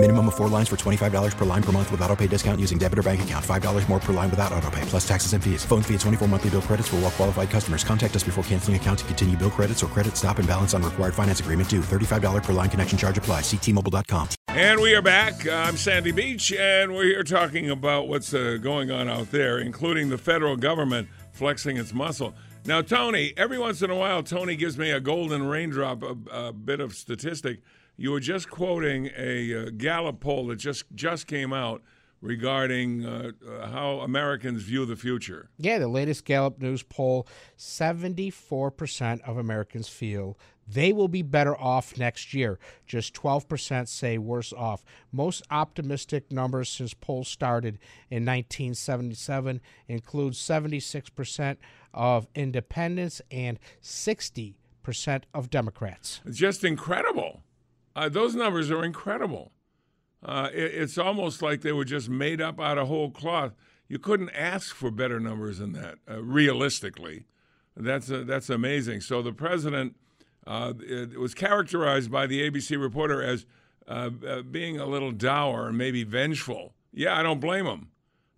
Minimum of four lines for $25 per line per month with auto pay discount using debit or bank account. $5 more per line without auto pay, plus taxes and fees. Phone fee at 24 monthly bill credits for all well qualified customers. Contact us before canceling account to continue bill credits or credit stop and balance on required finance agreement due. $35 per line connection charge apply. Ctmobile.com. And we are back. I'm Sandy Beach, and we're here talking about what's uh, going on out there, including the federal government flexing its muscle. Now, Tony, every once in a while, Tony gives me a golden raindrop, a, a bit of statistic. You were just quoting a uh, Gallup poll that just just came out regarding uh, uh, how Americans view the future. Yeah, the latest Gallup News poll 74% of Americans feel they will be better off next year. Just 12% say worse off. Most optimistic numbers since polls started in 1977 include 76% of independents and 60% of Democrats. It's just incredible. Uh, those numbers are incredible. Uh, it, it's almost like they were just made up out of whole cloth. You couldn't ask for better numbers than that, uh, realistically. That's uh, that's amazing. So the president uh, was characterized by the ABC reporter as uh, being a little dour and maybe vengeful. Yeah, I don't blame him.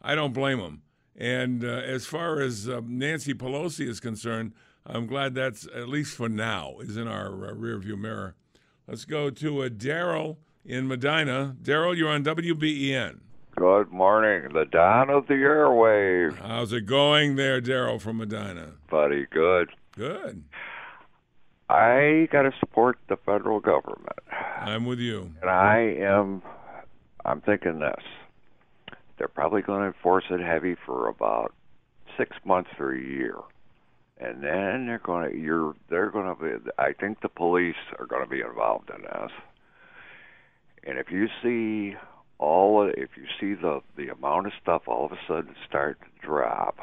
I don't blame him. And as far as Nancy Pelosi is concerned, I'm glad that's at least for now is in our rearview mirror. Let's go to a Daryl in Medina. Daryl, you're on WBEN. Good morning, the dawn of the airwave. How's it going there, Daryl from Medina? Buddy, good. Good. I got to support the federal government. I'm with you. And I am, I'm thinking this. They're probably going to enforce it heavy for about six months or a year. And then they're going to, you're, they're going to be, I think the police are going to be involved in this. And if you see all, of, if you see the, the amount of stuff all of a sudden start to drop,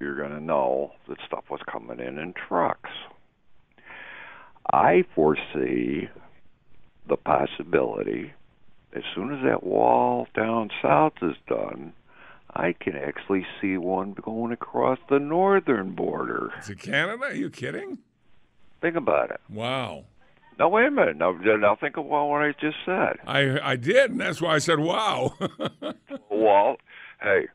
you're going to know that stuff was coming in in trucks. I foresee the possibility as soon as that wall down south is done, I can actually see one going across the northern border. Is it Canada? Are you kidding? Think about it. Wow. Now wait a minute. Now, now think about what I just said. I I did, and that's why I said wow. well, hey,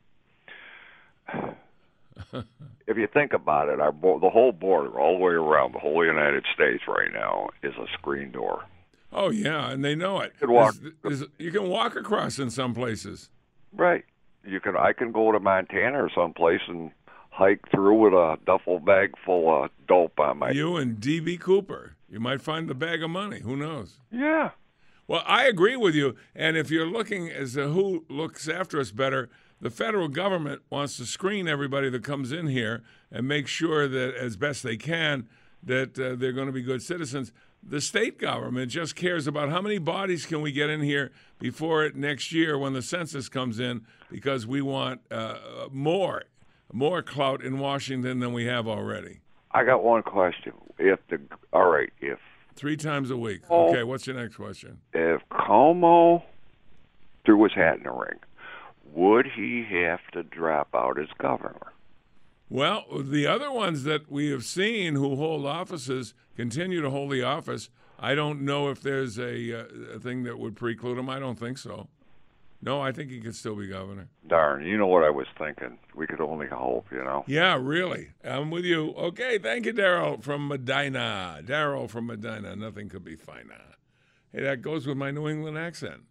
if you think about it, our bo- the whole border, all the way around the whole United States right now, is a screen door. oh yeah, and they know it. You can walk- There's- there's- you can walk across in some places. Right. You can. I can go to Montana or someplace and hike through with a duffel bag full of dope on my. You and DB Cooper. You might find the bag of money. Who knows? Yeah. Well, I agree with you. And if you're looking as to who looks after us better, the federal government wants to screen everybody that comes in here and make sure that, as best they can, that uh, they're going to be good citizens. The state government just cares about how many bodies can we get in here before it next year when the census comes in, because we want uh, more, more clout in Washington than we have already. I got one question. If the all right, if Three times a week. Okay, what's your next question? if Cuomo threw his hat in the ring, would he have to drop out as governor? Well, the other ones that we have seen who hold offices continue to hold the office. I don't know if there's a, uh, a thing that would preclude him. I don't think so. No, I think he could still be governor. Darn, you know what I was thinking. We could only hope, you know. Yeah, really. I'm with you. Okay, thank you, Daryl from Medina. Daryl from Medina. Nothing could be finer. Hey, that goes with my New England accent.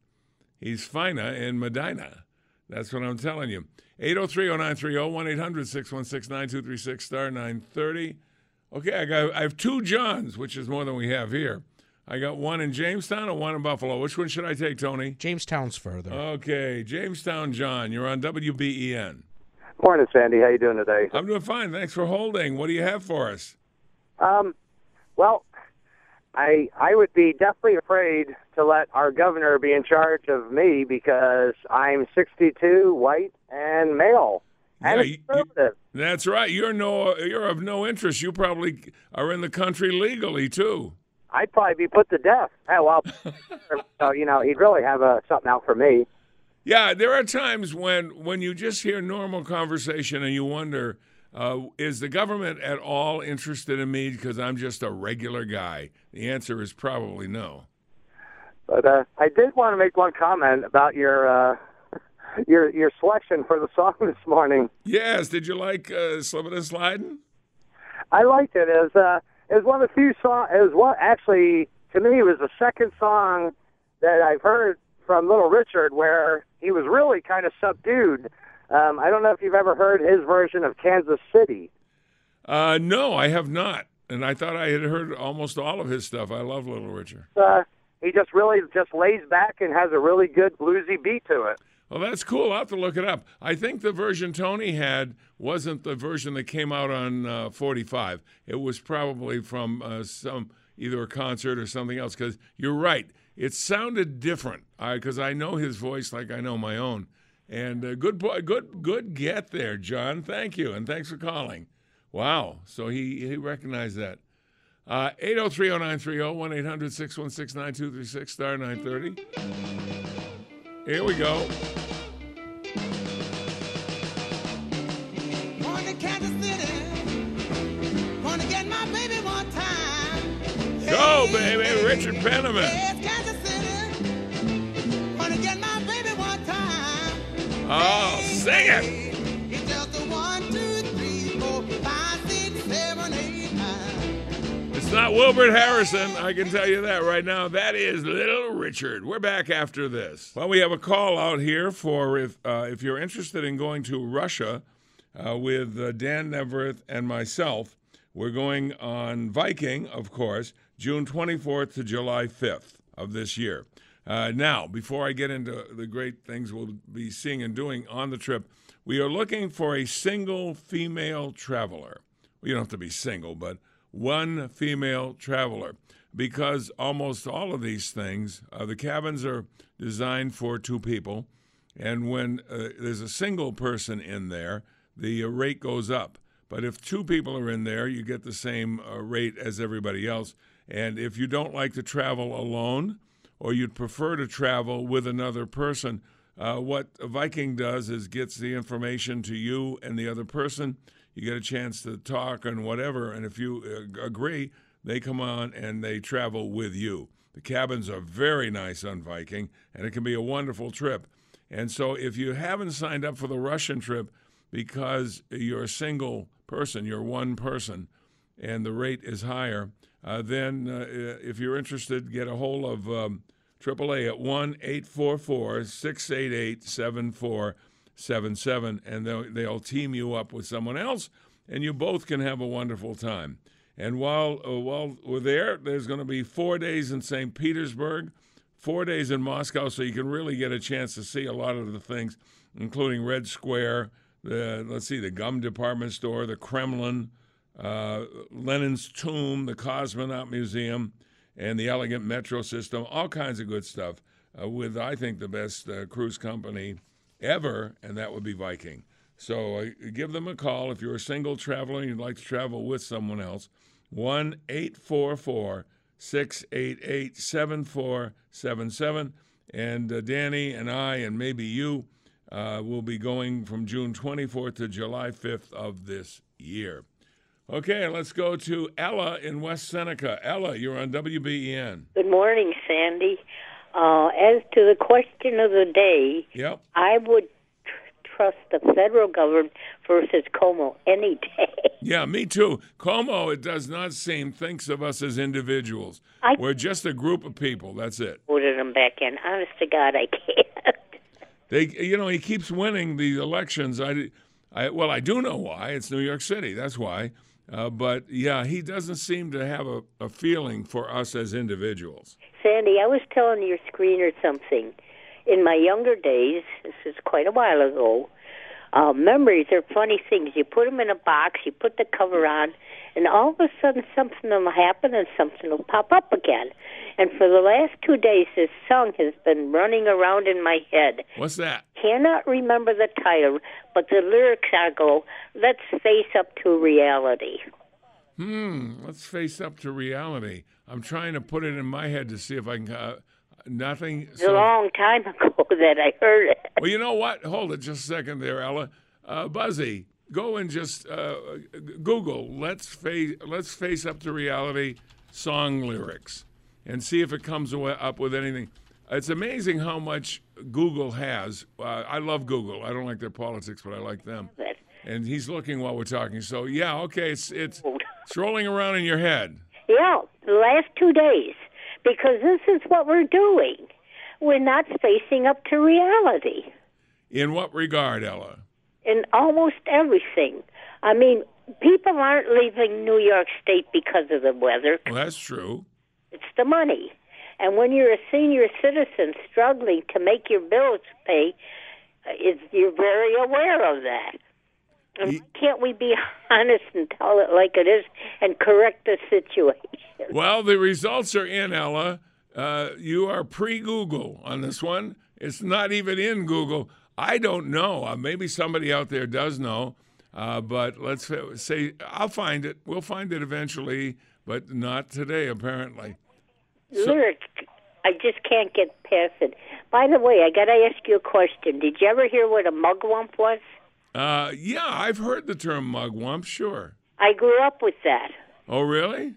He's finer in Medina. That's what I'm telling you. 803-0930, 1-800-616-9236, star 930. Okay, I got I have two Johns, which is more than we have here. I got one in Jamestown and one in Buffalo. Which one should I take, Tony? Jamestown's further. Okay, Jamestown John, you're on WBEN. Morning, Sandy. How you doing today? I'm doing fine. Thanks for holding. What do you have for us? Um, well, I I would be definitely afraid to let our governor be in charge of me because I'm 62, white, and male, and Yeah, a you- That's right. You're no you're of no interest. You probably are in the country legally too. I'd probably be put to death. Hell, well, so you know, he'd really have uh, something out for me. Yeah, there are times when when you just hear normal conversation and you wonder, uh, is the government at all interested in me because I'm just a regular guy? The answer is probably no. But uh, I did want to make one comment about your uh, your your selection for the song this morning. Yes, did you like uh, Slippin' and Sliding? I liked it as uh, as one of the few songs. As what actually to me it was the second song that I've heard from Little Richard where he was really kind of subdued. Um, I don't know if you've ever heard his version of Kansas City. Uh, no, I have not, and I thought I had heard almost all of his stuff. I love Little Richard. Uh, he just really just lays back and has a really good bluesy beat to it. Well, that's cool. I'll have to look it up. I think the version Tony had wasn't the version that came out on uh, 45. It was probably from uh, some either a concert or something else. Because you're right, it sounded different. Because I, I, know his voice like I know my own. And uh, good, good, good get there, John. Thank you, and thanks for calling. Wow. So he he recognized that. Uh, 8030930 1 800 616 9236 star 930. Here we go. Go, baby, Richard Penniman. Oh, sing it. Not Wilbert Harrison, I can tell you that right now. That is Little Richard. We're back after this. Well, we have a call out here for if uh, if you're interested in going to Russia uh, with uh, Dan Neaverth and myself. We're going on Viking, of course, June 24th to July 5th of this year. Uh, now, before I get into the great things we'll be seeing and doing on the trip, we are looking for a single female traveler. Well, you don't have to be single, but one female traveler because almost all of these things, uh, the cabins are designed for two people, and when uh, there's a single person in there, the uh, rate goes up. But if two people are in there, you get the same uh, rate as everybody else. And if you don't like to travel alone, or you'd prefer to travel with another person, uh, what Viking does is gets the information to you and the other person you get a chance to talk and whatever. And if you uh, agree, they come on and they travel with you. The cabins are very nice on Viking, and it can be a wonderful trip. And so, if you haven't signed up for the Russian trip because you're a single person, you're one person, and the rate is higher, uh, then uh, if you're interested, get a hold of um, AAA at 1 844 688 77, and they'll, they'll team you up with someone else, and you both can have a wonderful time. And while uh, while we're there, there's going to be four days in St. Petersburg, four days in Moscow, so you can really get a chance to see a lot of the things, including Red Square, the let's see, the GUM department store, the Kremlin, uh, Lenin's tomb, the Cosmonaut Museum, and the elegant metro system. All kinds of good stuff. Uh, with I think the best uh, cruise company ever, and that would be Viking. So uh, give them a call if you're a single traveler and you'd like to travel with someone else. 1 844 688 7477. And uh, Danny and I, and maybe you, uh, will be going from June 24th to July 5th of this year. Okay, let's go to Ella in West Seneca. Ella, you're on WBEN. Good morning, Sandy. Uh, as to the question of the day, yep. I would tr- trust the federal government versus Cuomo any day. Yeah, me too. Cuomo, it does not seem, thinks of us as individuals. I We're just a group of people. That's it. Voted him back in. Honest to God, I can't. They, you know, he keeps winning the elections. I, I, well, I do know why. It's New York City. That's why. Uh, but yeah, he doesn't seem to have a, a feeling for us as individuals. Sandy, I was telling your screener something. In my younger days, this is quite a while ago, uh, memories are funny things. You put them in a box, you put the cover on, and all of a sudden something will happen and something will pop up again. And for the last two days, this song has been running around in my head. What's that? Cannot remember the title, but the lyrics are go, let's face up to reality. Hmm, let's face up to reality. I'm trying to put it in my head to see if I can. Uh, nothing. It's a long time ago that I heard it. Well, you know what? Hold it just a second there, Ella. Uh, Buzzy, go and just uh, Google "Let's face Let's face up to reality" song lyrics and see if it comes up with anything. It's amazing how much Google has. Uh, I love Google. I don't like their politics, but I like them. And he's looking while we're talking. So yeah, okay, it's it's, it's rolling around in your head. yeah, the last two days, because this is what we're doing. We're not facing up to reality In what regard, Ella? In almost everything. I mean, people aren't leaving New York State because of the weather. Well, that's true. It's the money. And when you're a senior citizen struggling to make your bills pay, uh, you're very aware of that. And why can't we be honest and tell it like it is and correct the situation? Well, the results are in, Ella. Uh, you are pre Google on this one. It's not even in Google. I don't know. Uh, maybe somebody out there does know. Uh, but let's say I'll find it. We'll find it eventually, but not today, apparently. Lyric, I just can't get past it. By the way, I got to ask you a question. Did you ever hear what a mugwump was? Uh, yeah, I've heard the term mugwump, sure. I grew up with that. Oh, really?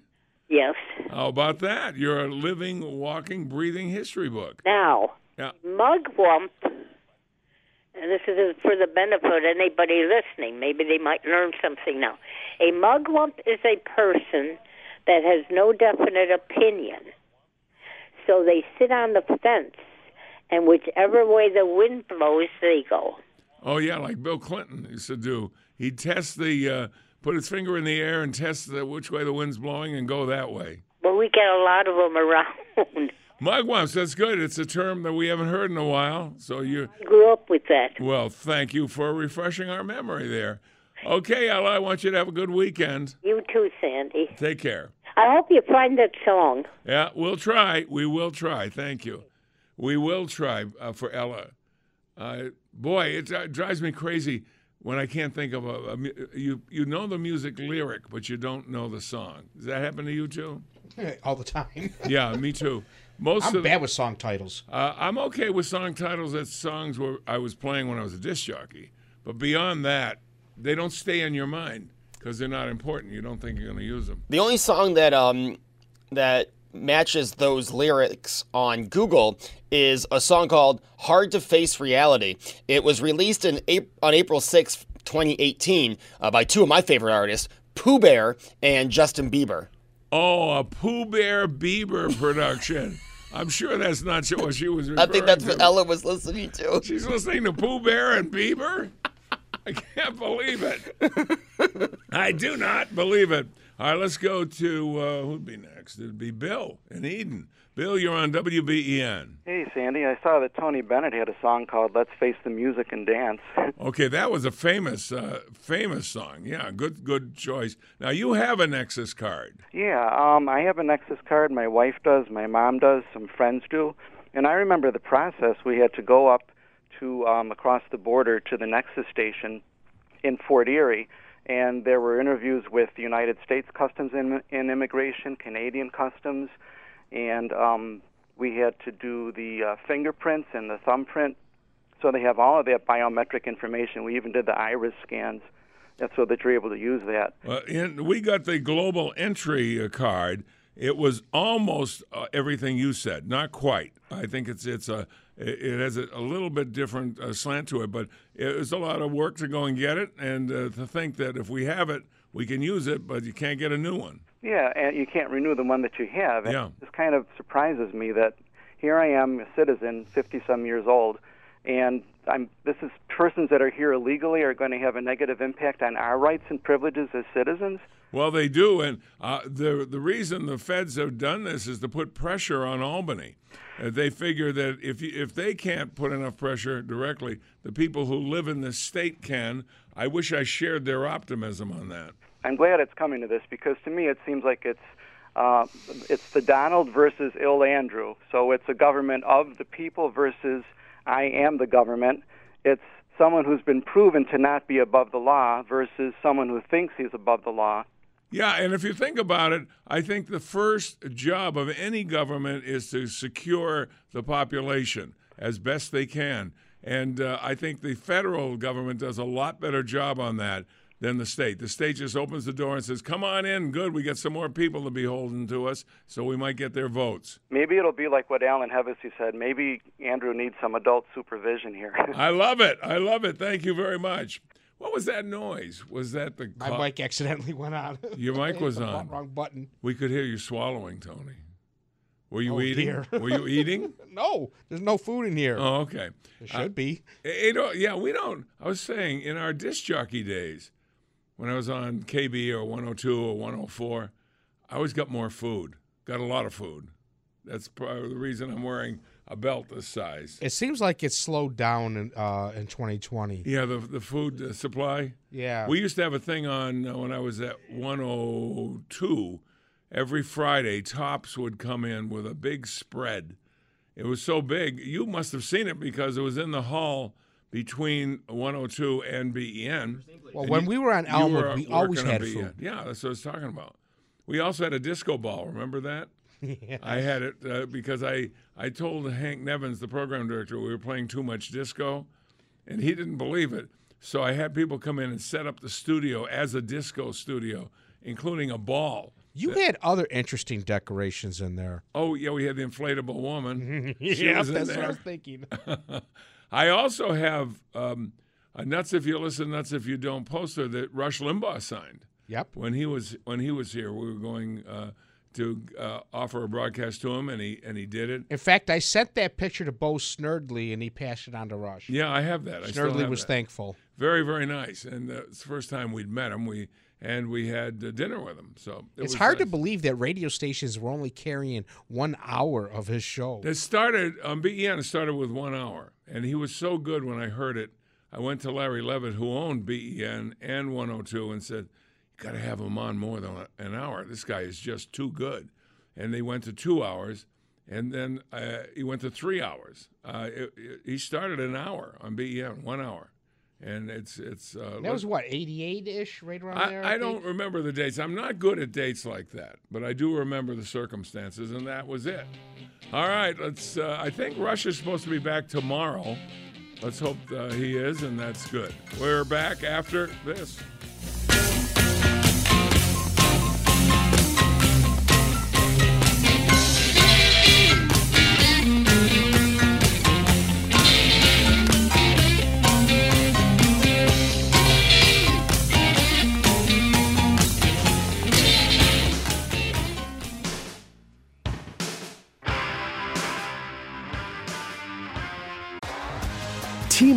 Yes. How about that? You're a living, walking, breathing history book. Now, Yeah. mugwump, and this is for the benefit of anybody listening. Maybe they might learn something now. A mugwump is a person that has no definite opinion. So they sit on the fence, and whichever way the wind blows, they go. Oh yeah, like Bill Clinton used to do. He'd test the, uh, put his finger in the air and test the, which way the wind's blowing and go that way. Well, we get a lot of them around. Mugwumps, that's good. It's a term that we haven't heard in a while. So you, I grew up with that. well, thank you for refreshing our memory there. Okay, Ella, I want you to have a good weekend. You too, Sandy. Take care. I hope you find that song. Yeah, we'll try. We will try. Thank you. We will try uh, for Ella. Uh, boy, it uh, drives me crazy when I can't think of a, a, you. You know the music lyric, but you don't know the song. Does that happen to you too? all the time. Yeah, me too. Most I'm of bad with song titles. uh, I'm okay with song titles that songs were I was playing when I was a disc jockey, but beyond that, they don't stay in your mind because they're not important. You don't think you're going to use them. The only song that um that matches those lyrics on Google is a song called "Hard to Face Reality." It was released in April, on April sixth, 2018, uh, by two of my favorite artists, Pooh Bear and Justin Bieber. Oh, a Pooh Bear Bieber production. I'm sure that's not what she was I think that's to. what Ella was listening to. She's listening to Pooh Bear and Bieber? I can't believe it. I do not believe it. All right, let's go to uh, who'd be next? It'd be Bill in Eden. Bill, you're on WBEN. Hey, Sandy, I saw that Tony Bennett had a song called Let's Face the Music and Dance. Okay, that was a famous, uh, famous song. Yeah, good, good choice. Now you have a Nexus card. yeah, um, I have a Nexus card. My wife does, my mom does, some friends do. And I remember the process. We had to go up to um, across the border to the Nexus station in Fort Erie, and there were interviews with the United States Customs and, and Immigration, Canadian Customs, and um, we had to do the uh, fingerprints and the thumbprint. So they have all of that biometric information. We even did the iris scans, and so that you're able to use that. Uh, we got the global entry uh, card. It was almost uh, everything you said, not quite. I think it's it's a it it has a, little bit different uh, slant to it, but it's a lot of work to go and get it, and uh, to think that if we have it, we can use it, but you can't get a new one. Yeah, and you can't renew the one that you have. And Yeah. This kind of surprises me that here I am, a citizen, 50 some years old, and I'm this is persons that are here illegally are going to have a negative impact on our rights and privileges as citizens. Well, they do, and uh, the the reason the feds have done this is to put pressure on Albany. Uh, they figure that if you, if they can't put enough pressure directly, the people who live in the state can. I wish I shared their optimism on that. I'm glad it's coming to this because to me it seems like it's uh, it's the Donald versus ill Andrew. So it's a government of the people versus I am the government. It's someone who's been proven to not be above the law versus someone who thinks he's above the law. Yeah, and if you think about it, I think the first job of any government is to secure the population as best they can. And uh, I think the federal government does a lot better job on that than the state. The state just opens the door and says, "Come on in, good. We get some more people to be holding to us, so we might get their votes." Maybe it'll be like what Alan Hevesi said. Maybe Andrew needs some adult supervision here. I love it. I love it. Thank you very much. What was that noise? Was that the My mic accidentally went on. Your mic was on. Wrong button. We could hear you swallowing, Tony. Were you Oh, eating? dear. Were you eating? No, there's no food in here. Oh, okay. There should be. Uh, you know, yeah, we don't. I was saying in our disc jockey days, when I was on KB or 102 or 104, I always got more food. Got a lot of food. That's probably the reason I'm wearing a belt this size. It seems like it's slowed down in uh, in 2020. Yeah, the the food supply. Yeah. We used to have a thing on uh, when I was at 102. Every Friday, Tops would come in with a big spread. It was so big, you must have seen it because it was in the hall between 102 and BEN. Well, And when you- we were on Elmwood, were we always had food. Yeah, that's what I was talking about. We also had a disco ball. Remember that? I had it uh, because I, I told Hank Nevins, the program director, we were playing too much disco, and he didn't believe it. So I had people come in and set up the studio as a disco studio, including a ball. You had other interesting decorations in there. Oh yeah, we had the inflatable woman. Yeah, that's what I was thinking. I also have um, a nuts if you listen, nuts if you don't poster that Rush Limbaugh signed. Yep. When he was when he was here, we were going uh, to uh, offer a broadcast to him, and he and he did it. In fact, I sent that picture to Bo Snerdley, and he passed it on to Rush. Yeah, I have that. Still was that. thankful. Very very nice, and uh, it's the first time we'd met him. We and we had uh, dinner with him. So it It's hard to believe that radio stations were only carrying one hour of his show. It started on BEN. It started with one hour, and he was so good when I heard it. I went to Larry Levite, who owned BEN and 102, and said, "You got to have him on more than an hour. This guy is just too good." And they went to two hours, and then uh, he went to three hours. Uh, it- it- he started an hour on BEN, one hour, and it's it's. Uh, that was what, 88 ish, right around there? I, I don't remember the dates. I'm not good at dates like that, but I do remember the circumstances, and that was it. All right, let's. Uh, I think Rush is supposed to be back tomorrow. Let's hope uh, he is, and that's good. We're back after this.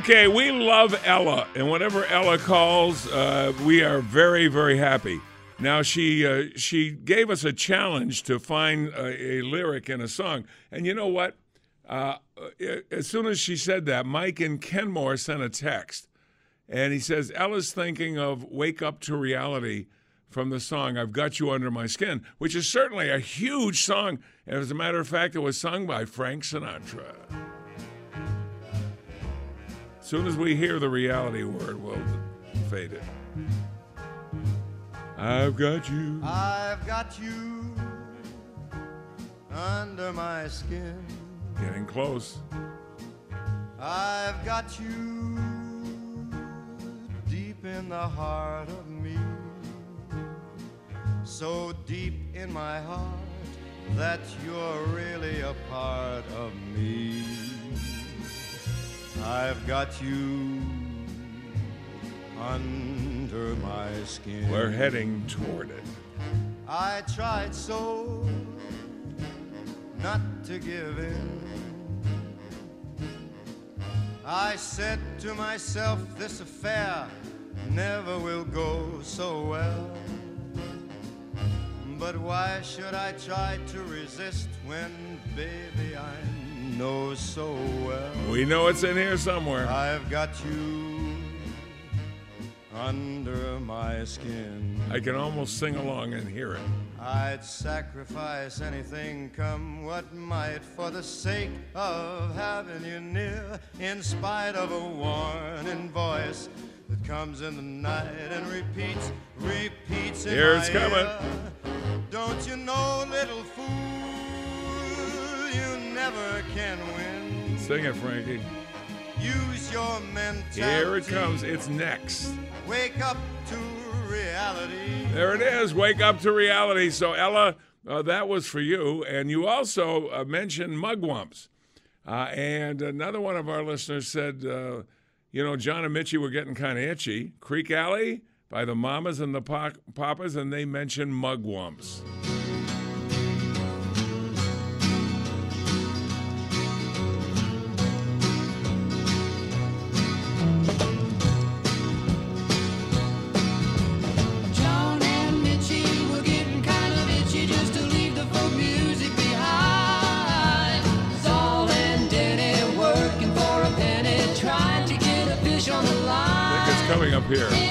Okay, we love Ella, and whenever Ella calls, uh, we are very, very happy. Now she uh, she gave us a challenge to find a, a lyric in a song, and you know what? Uh, as soon as she said that, Mike and Kenmore sent a text, and he says Ella's thinking of "Wake Up to Reality" from the song "I've Got You Under My Skin," which is certainly a huge song, and as a matter of fact, it was sung by Frank Sinatra. As soon as we hear the reality word, we'll fade it. I've got you. I've got you under my skin. Getting close. I've got you deep in the heart of me, so deep in my heart that you're really a part of me. I've got you under my skin. We're heading toward it. I tried so not to give in. I said to myself, this affair never will go so well. But why should I try to resist when, baby, I know so well? We know it's in here somewhere. I've got you under my skin. I can almost sing along and hear it. I'd sacrifice anything, come what might, for the sake of having you near, in spite of a warning voice that comes in the night and repeats, repeats in Here my it's coming. ear. Don't you know, little fool, can win. Sing it, Frankie. Use your mentality. Here it comes. It's next. Wake up to reality. There it is. Wake up to reality. So, Ella, uh, that was for you. And you also uh, mentioned mugwumps. Uh, and another one of our listeners said, uh, you know, John and Mitchie were getting kind of itchy. Creeque Alley by the Mamas and the pa- Papas, and they mentioned mugwumps. Here.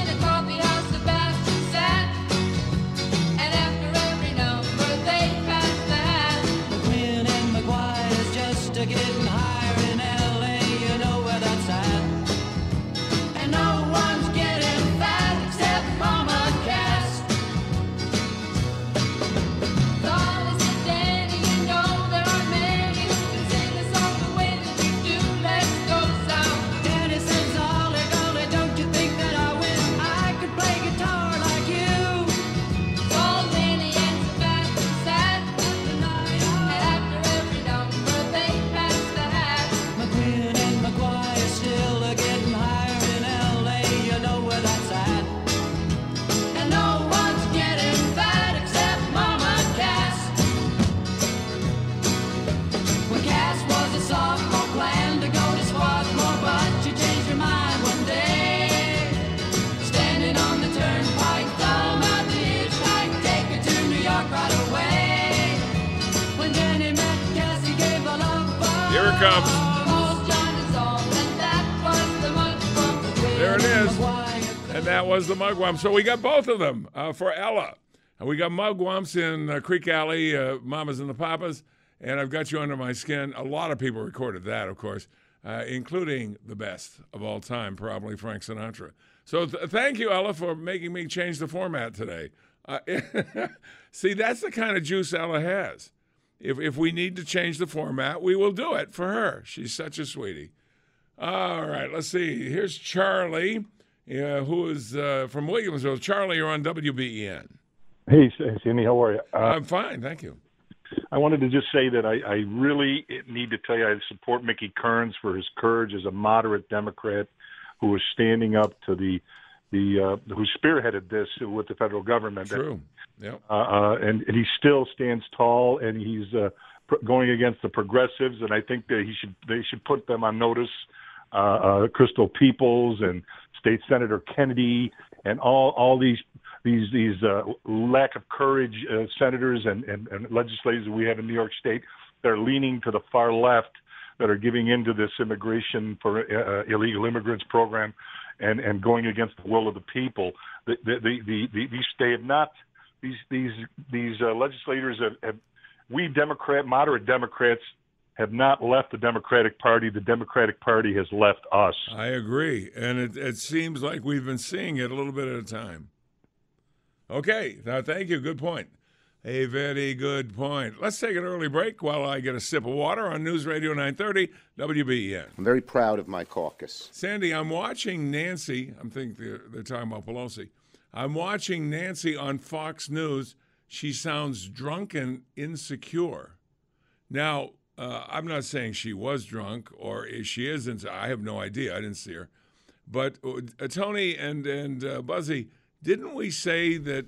That was the mugwump. So we got both of them uh, for Ella. And we got mugwumps in uh, Creeque Alley, uh, Mamas and the Papas, and I've got you under my skin. A lot of people recorded that, of course, uh, including the best of all time, probably Frank Sinatra. So th- thank you, Ella, for making me change the format today. Uh, see, that's the kind of juice Ella has. If, if we need to change the format, we will do it for her. She's such a sweetie. All right, let's see. Here's Charlie, uh, who is uh, from Williamsville. Charlie, you're on WBEN. Hey, Cindy, how are you? Uh, I'm fine, thank you. I wanted to just say that I, I really need to tell you I support Mickey Kearns for his courage as a moderate Democrat who is standing up to the the uh, who spearheaded this with the federal government. True. Yep. Uh, uh, and, and he still stands tall, and he's uh, pr- going against the progressives. And I think that he should they should put them on notice. Uh, uh, Crystal Peoples and State Senator Kennedy and all all these these these uh, lack of courage uh, senators and, and, and legislators we have in New York State that are leaning to the far left that are giving into this immigration for uh, illegal immigrants program and, and going against the will of the people. The, the, the, the, these they have not these these these uh, legislators have, have we Democrat moderate Democrats have not left the Democratic Party. The Democratic Party has left us. I agree, and it, it seems like we've been seeing it a little bit at a time. Okay, now thank you. Good point. A very good point. Let's take an early break while I get a sip of water on News Radio 930 WBEN. I'm very proud of my caucus. Sandy, I'm watching Nancy. I'm thinking they're, they're talking about Pelosi. I'm watching Nancy on Fox News. She sounds drunk and insecure. Now, uh, I'm not saying she was drunk or she isn't. I have no idea. I didn't see her. But uh, Tony and and uh, Buzzy, didn't we say that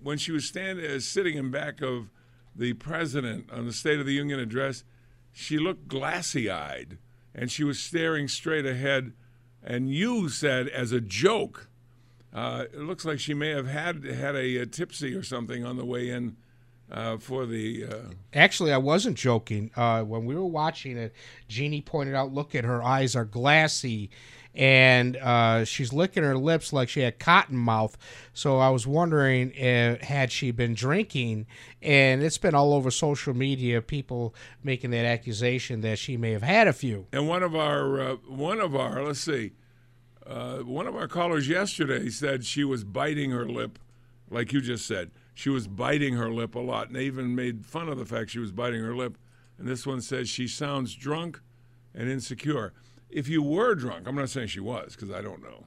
when she was standing, uh, sitting in back of the president on the State of the Union address, she looked glassy-eyed and she was staring straight ahead. And you said, as a joke, uh, it looks like she may have had had a, uh tipsy or something on the way in uh, for the. Uh, Actually, I wasn't joking. Uh, when we were watching it, Jeannie pointed out, "Look at her eyes are glassy." And uh, she's licking her lips like she had cotton mouth. So I was wondering, uh, had she been drinking? And it's been all over social media, people making that accusation that she may have had a few. And one of our uh, one of our let's see, uh, one of our callers yesterday said she was biting her lip, like you just said. She was biting her lip a lot, and they even made fun of the fact she was biting her lip. And this one says she sounds drunk and insecure. If you were drunk, I'm not saying she was because I don't know,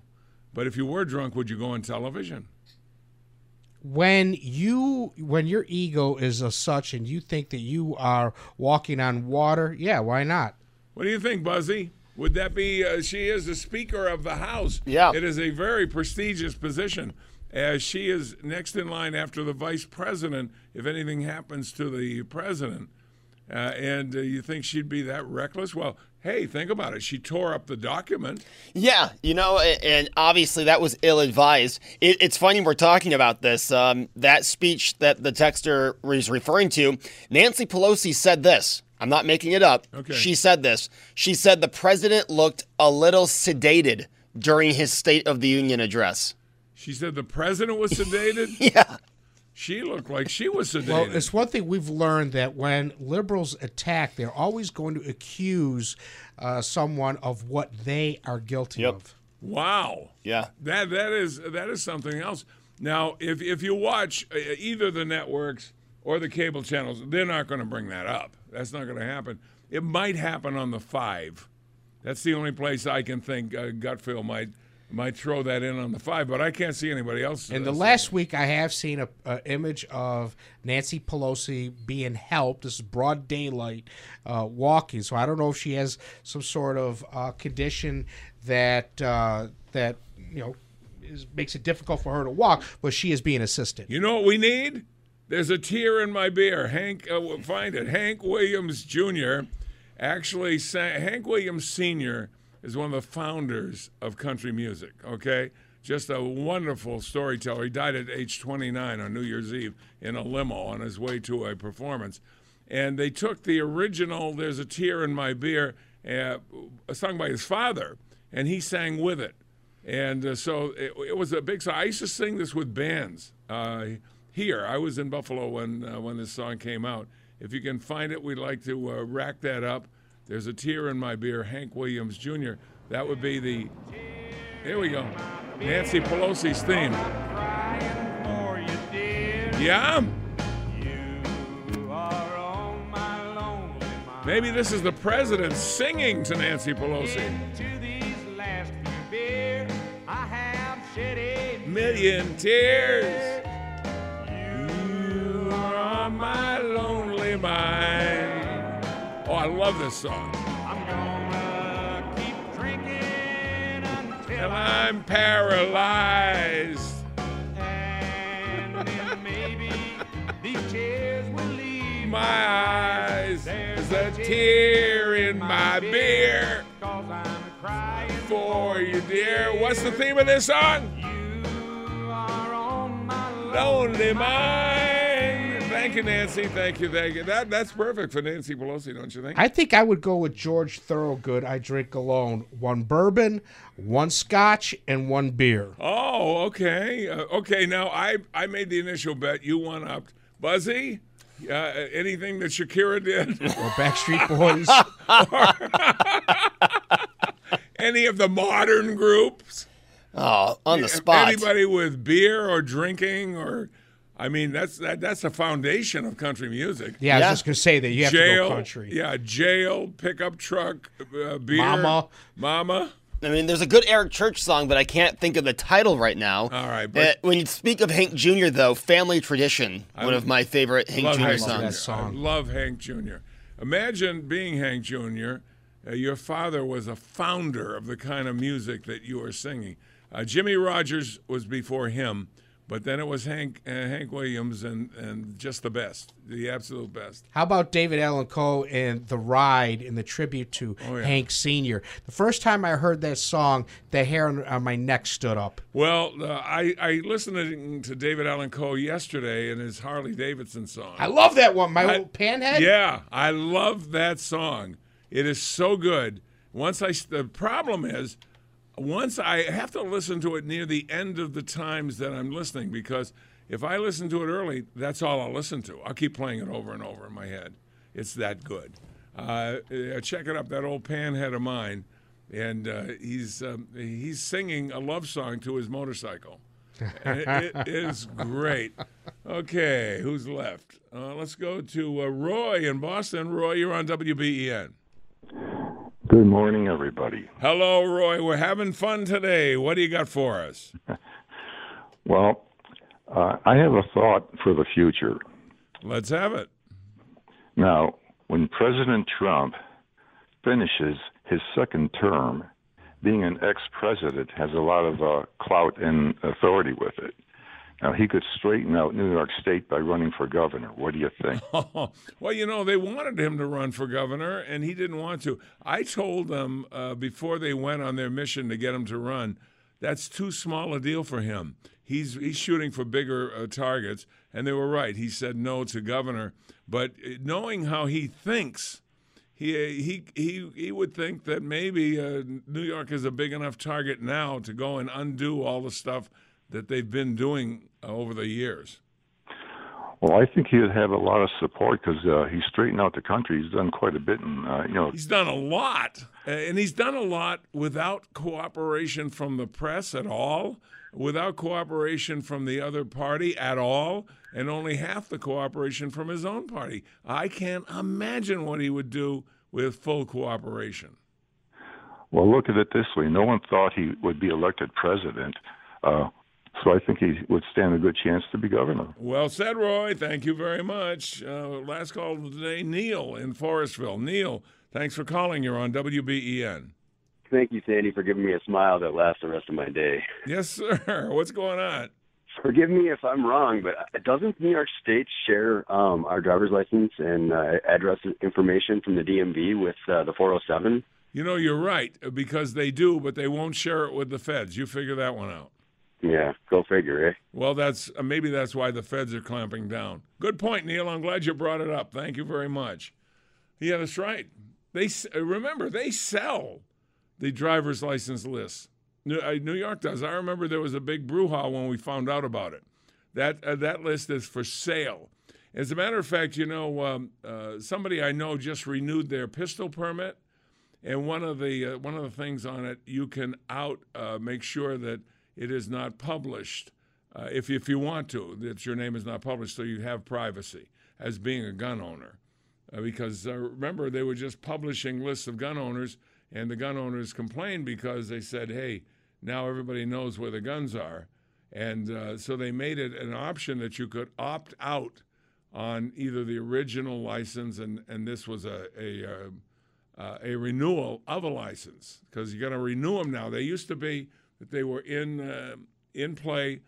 but if you were drunk, would you go on television? when you when your ego is as such and you think that you are walking on water yeah why not What do you think, Buzzy? Would that be? Uh, she is the Speaker of the House. Yeah. It is a very prestigious position, as she is next in line after the Vice President. If anything happens to the President, uh, and uh, you think she'd be that reckless? Well, hey, think about it. She tore up the document. Yeah, you know, and obviously that was ill advised. It, it's funny we're talking about this. Um, that speech that the texter is referring to, Nancy Pelosi said this. I'm not making it up. Okay. She said this. She said the president looked a little sedated during his State of the Union address. She said the president was sedated. yeah. She looked like she was sedated. well it's one thing we've learned that when liberals attack they're always going to accuse uh, someone of what they are guilty of Wow. Yeah. That that is that is something else. Now, if if you watch uh, either the networks or the cable channels, they're not going to bring that up. That's not going to happen. It might happen on the five. That's the only place I can think uh, Gutfield might might throw that in on the five, but I can't see anybody else. In the last week, I have seen a, a image of Nancy Pelosi being helped. This is broad daylight, uh, walking. So I don't know if she has some sort of uh, condition that uh, that you know is, makes it difficult for her to walk, but she is being assisted. You know what we need? There's a tear in my beer. Hank, uh, find it. Hank Williams Jr. actually sang. Hank Williams Sr. is one of the founders of country music. Okay, just a wonderful storyteller. He died at age 29 on New Year's Eve in a limo on his way to a performance, and they took the original "There's a Tear in My Beer," uh, sung by his father, and he sang with it. And uh, so it, it was a big song. I used to sing this with bands uh, here. I was in Buffalo when uh, when this song came out. If you can find it, we'd like to uh, rack that up. There's a tear in my beer, Hank Williams Jr. That would be the. Here we go. Nancy Pelosi's theme. Yeah. Maybe this is the president singing to Nancy Pelosi. Million tears. You are on my lonely mind. I love this song. I'm gonna keep drinking Till I'm paralyzed. And then maybe these tears will leave my eyes, there's a tear in my beer. For you, dear. What's the theme of this song? You are on my lonely mind. Thank you, Nancy. Thank you, thank you. That that's perfect for Nancy Pelosi, don't you think? I think I would go with George Thorogood. I drink alone. One bourbon, one scotch, and one beer. Oh, okay. Uh, okay, now I I made the initial bet. You one upped. Buzzy, uh, anything that Shakira did? Or Backstreet Boys. Any of the modern groups? Oh, on the spot. Anybody with beer or drinking or I mean, that's that, that's the foundation of country music. Yeah, I was just gonna say that you have to go jail, country. Yeah, jail, pickup truck, uh, beer, Mama. mama. I mean, there's a good Eric Church song, but I can't think of the title right now. All right, but when you speak of Hank Jr., though, "Family Tradition," one of my favorite Hank Jr. Hank songs. I love Hank Jr. Imagine being Hank Jr. Uh, your father was a founder of the kind of music that you are singing. Uh, Jimmie Rodgers was before him, but then it was Hank uh, Hank Williams and and just the best, the absolute best. How about David Allan Coe and The Ride and the tribute to Oh, yeah. Hank Sr.? The first time I heard that song, the hair on, on my neck stood up. Well, uh, I I listened to David Allan Coe yesterday and his Harley Davidson song. I love that one. My I- old panhead? Yeah, I love that song. It is so good. Once I, the problem is, once I have to listen to it near the end of the times that I'm listening because if I listen to it early, that's all I'll listen to. I'll keep playing it over and over in my head. It's that good. Uh, uh, check it up, that old panhead of mine, and uh, he's um, he's singing a love song to his motorcycle. It, is great. Okay, who's left? Uh, let's go to uh, Roy in Boston. Roy, you're on WBEN. Good morning, everybody. Hello, Roy. We're having fun today. What do you got for us? Well, uh, I have a thought for the future. Let's have it. Now, when President Trump finishes his second term, being an ex president has a lot of uh, clout and authority with it. Now, he could straighten out New York State by running for governor. What do you think? well, you know, they wanted him to run for governor, and he didn't want to. I told them uh, before they went on their mission to get him to run, that's too small a deal for him. He's he's shooting for bigger uh, targets, and they were right. He said no to governor, but uh, knowing how he thinks, he he he he would think that maybe uh, New York is a big enough target now to go and undo all the stuff that they've been doing uh, over the years. Well, I think he would have a lot of support because uh, he straightened out the country. He's done quite a bit, and uh, you know, He's done a lot, and he's done a lot without cooperation from the press at all, without cooperation from the other party at all, and only half the cooperation from his own party. I can't imagine what he would do with full cooperation. well, look at it this way: no one thought he would be elected president, uh, so I think he would stand a good chance to be governor. Well said, Roy. Thank you very much. Uh, last call of the day, Neil in Forestville. Neil, thanks for calling. You're on WBEN. Thank you, Sandy, for giving me a smile that lasts the rest of my day. Yes, sir. What's going on? Forgive me if I'm wrong, but doesn't New York State share um, our driver's license and uh, address information from the DMV with uh, the 407? You know, you're right uh, because they do, but they won't share it with the feds. You figure that one out. Yeah, go figure, eh? Well, that's uh, maybe that's why the feds are clamping down. Good point, Neil. I'm glad you brought it up. Thank you very much. Yeah, that's right. They uh, remember they sell the driver's license lists. New, uh, New York does. I remember there was a big brouhaha when we found out about it. That uh, that list is for sale. As a matter of fact, you know, um, uh, somebody I know just renewed their pistol permit, and one of the uh, one of the things on it, you can out make sure that it is not published uh, if if you want to, that your name is not published, so you have privacy as being a gun owner. Uh, because uh, remember, they were just publishing lists of gun owners, and the gun owners complained because they said, "Hey, now everybody knows where the guns are," and uh, so they made it an option that you could opt out on either the original license, and and this was a a uh, uh, a renewal of a license because you're going to renew them now. They used to be that they were in uh, in play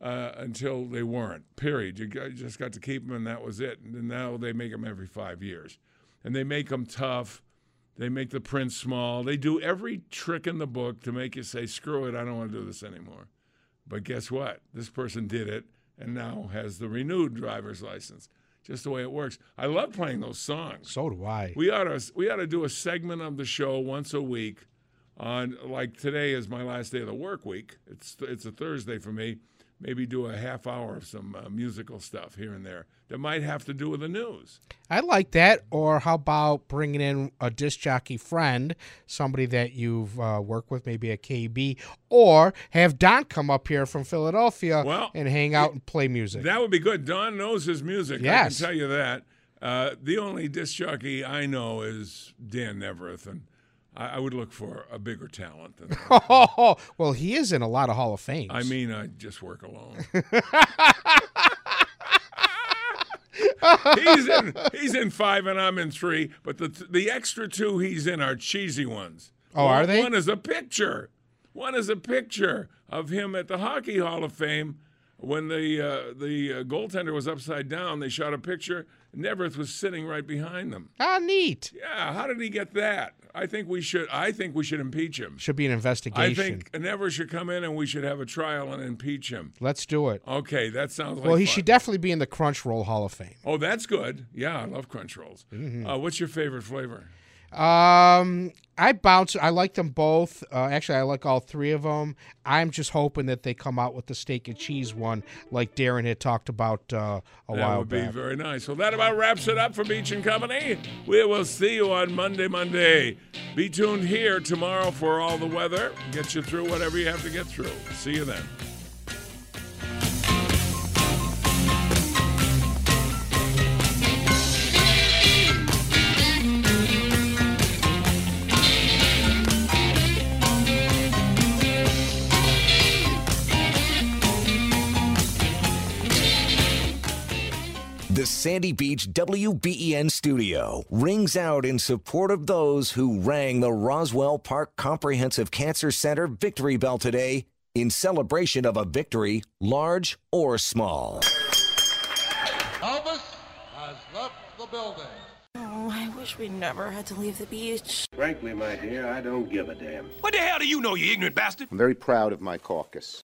uh, until they weren't. Period. You, just got to keep them, and that was it. And now they make them every five years, and they make them tough. They make the print small. They do every trick in the book to make you say, "Screw it, I don't want to do this anymore." But guess what? This person did it, and now has the renewed driver's license. Just the way it works. I love playing those songs. So do I. We ought to we ought to do a segment of the show once a week on like today is my last day of the work week. It's it's a Thursday for me. maybe do a half hour of some uh, musical stuff here and there that might have to do with the news. I like that. Or how about bringing in a disc jockey friend, somebody that you've uh, worked with, maybe a KB, or have Don come up here from Philadelphia Well, and hang out and play music. That would be good. Don knows his music. Yes. I can tell you that. Uh, the only disc jockey I know is Dan Neaverth, and I, I would look for a bigger talent than that. Oh, well, he is in a lot of Hall of Fame. I mean, I just work alone. he's in he's in five and I'm in three, but the the extra two he's in are cheesy ones. Oh, are they? One is a picture. One is a picture of him at the Hockey Hall of Fame when the uh, the uh, goaltender was upside down. They shot a picture. Neaverth was sitting right behind them. Ah, neat. Yeah, how did he get that? I think we should. I think we should impeach him. Should be an investigation. I think Neaverth should come in and we should have a trial and impeach him. Let's do it. Okay, that sounds like well, he fun. should definitely be in the Crunch Roll Hall of Fame. Oh, that's good. Yeah, I love crunch rolls. Mhm. Uh, what's your favorite flavor? Um, I bounce. I like them both. Uh, actually, I like all three of them. I'm just hoping that they come out with the steak and cheese one, like Darren had talked about uh, a while ago. that while would back. be very nice. Well, that about wraps it up for Beach and Company. We will see you on Monday, Monday. Be tuned here tomorrow for all the weather. Get you through whatever you have to get through. See you then. Sandy Beach WBEN studio rings out in support of those who rang the Roswell Park Comprehensive Cancer Center victory bell today in celebration of a victory, large or small. Elvis has left the building. Oh, I wish we never had to leave the beach. Frankly, my dear, I don't give a damn. What the hell do you know, you ignorant bastard? I'm very proud of my caucus.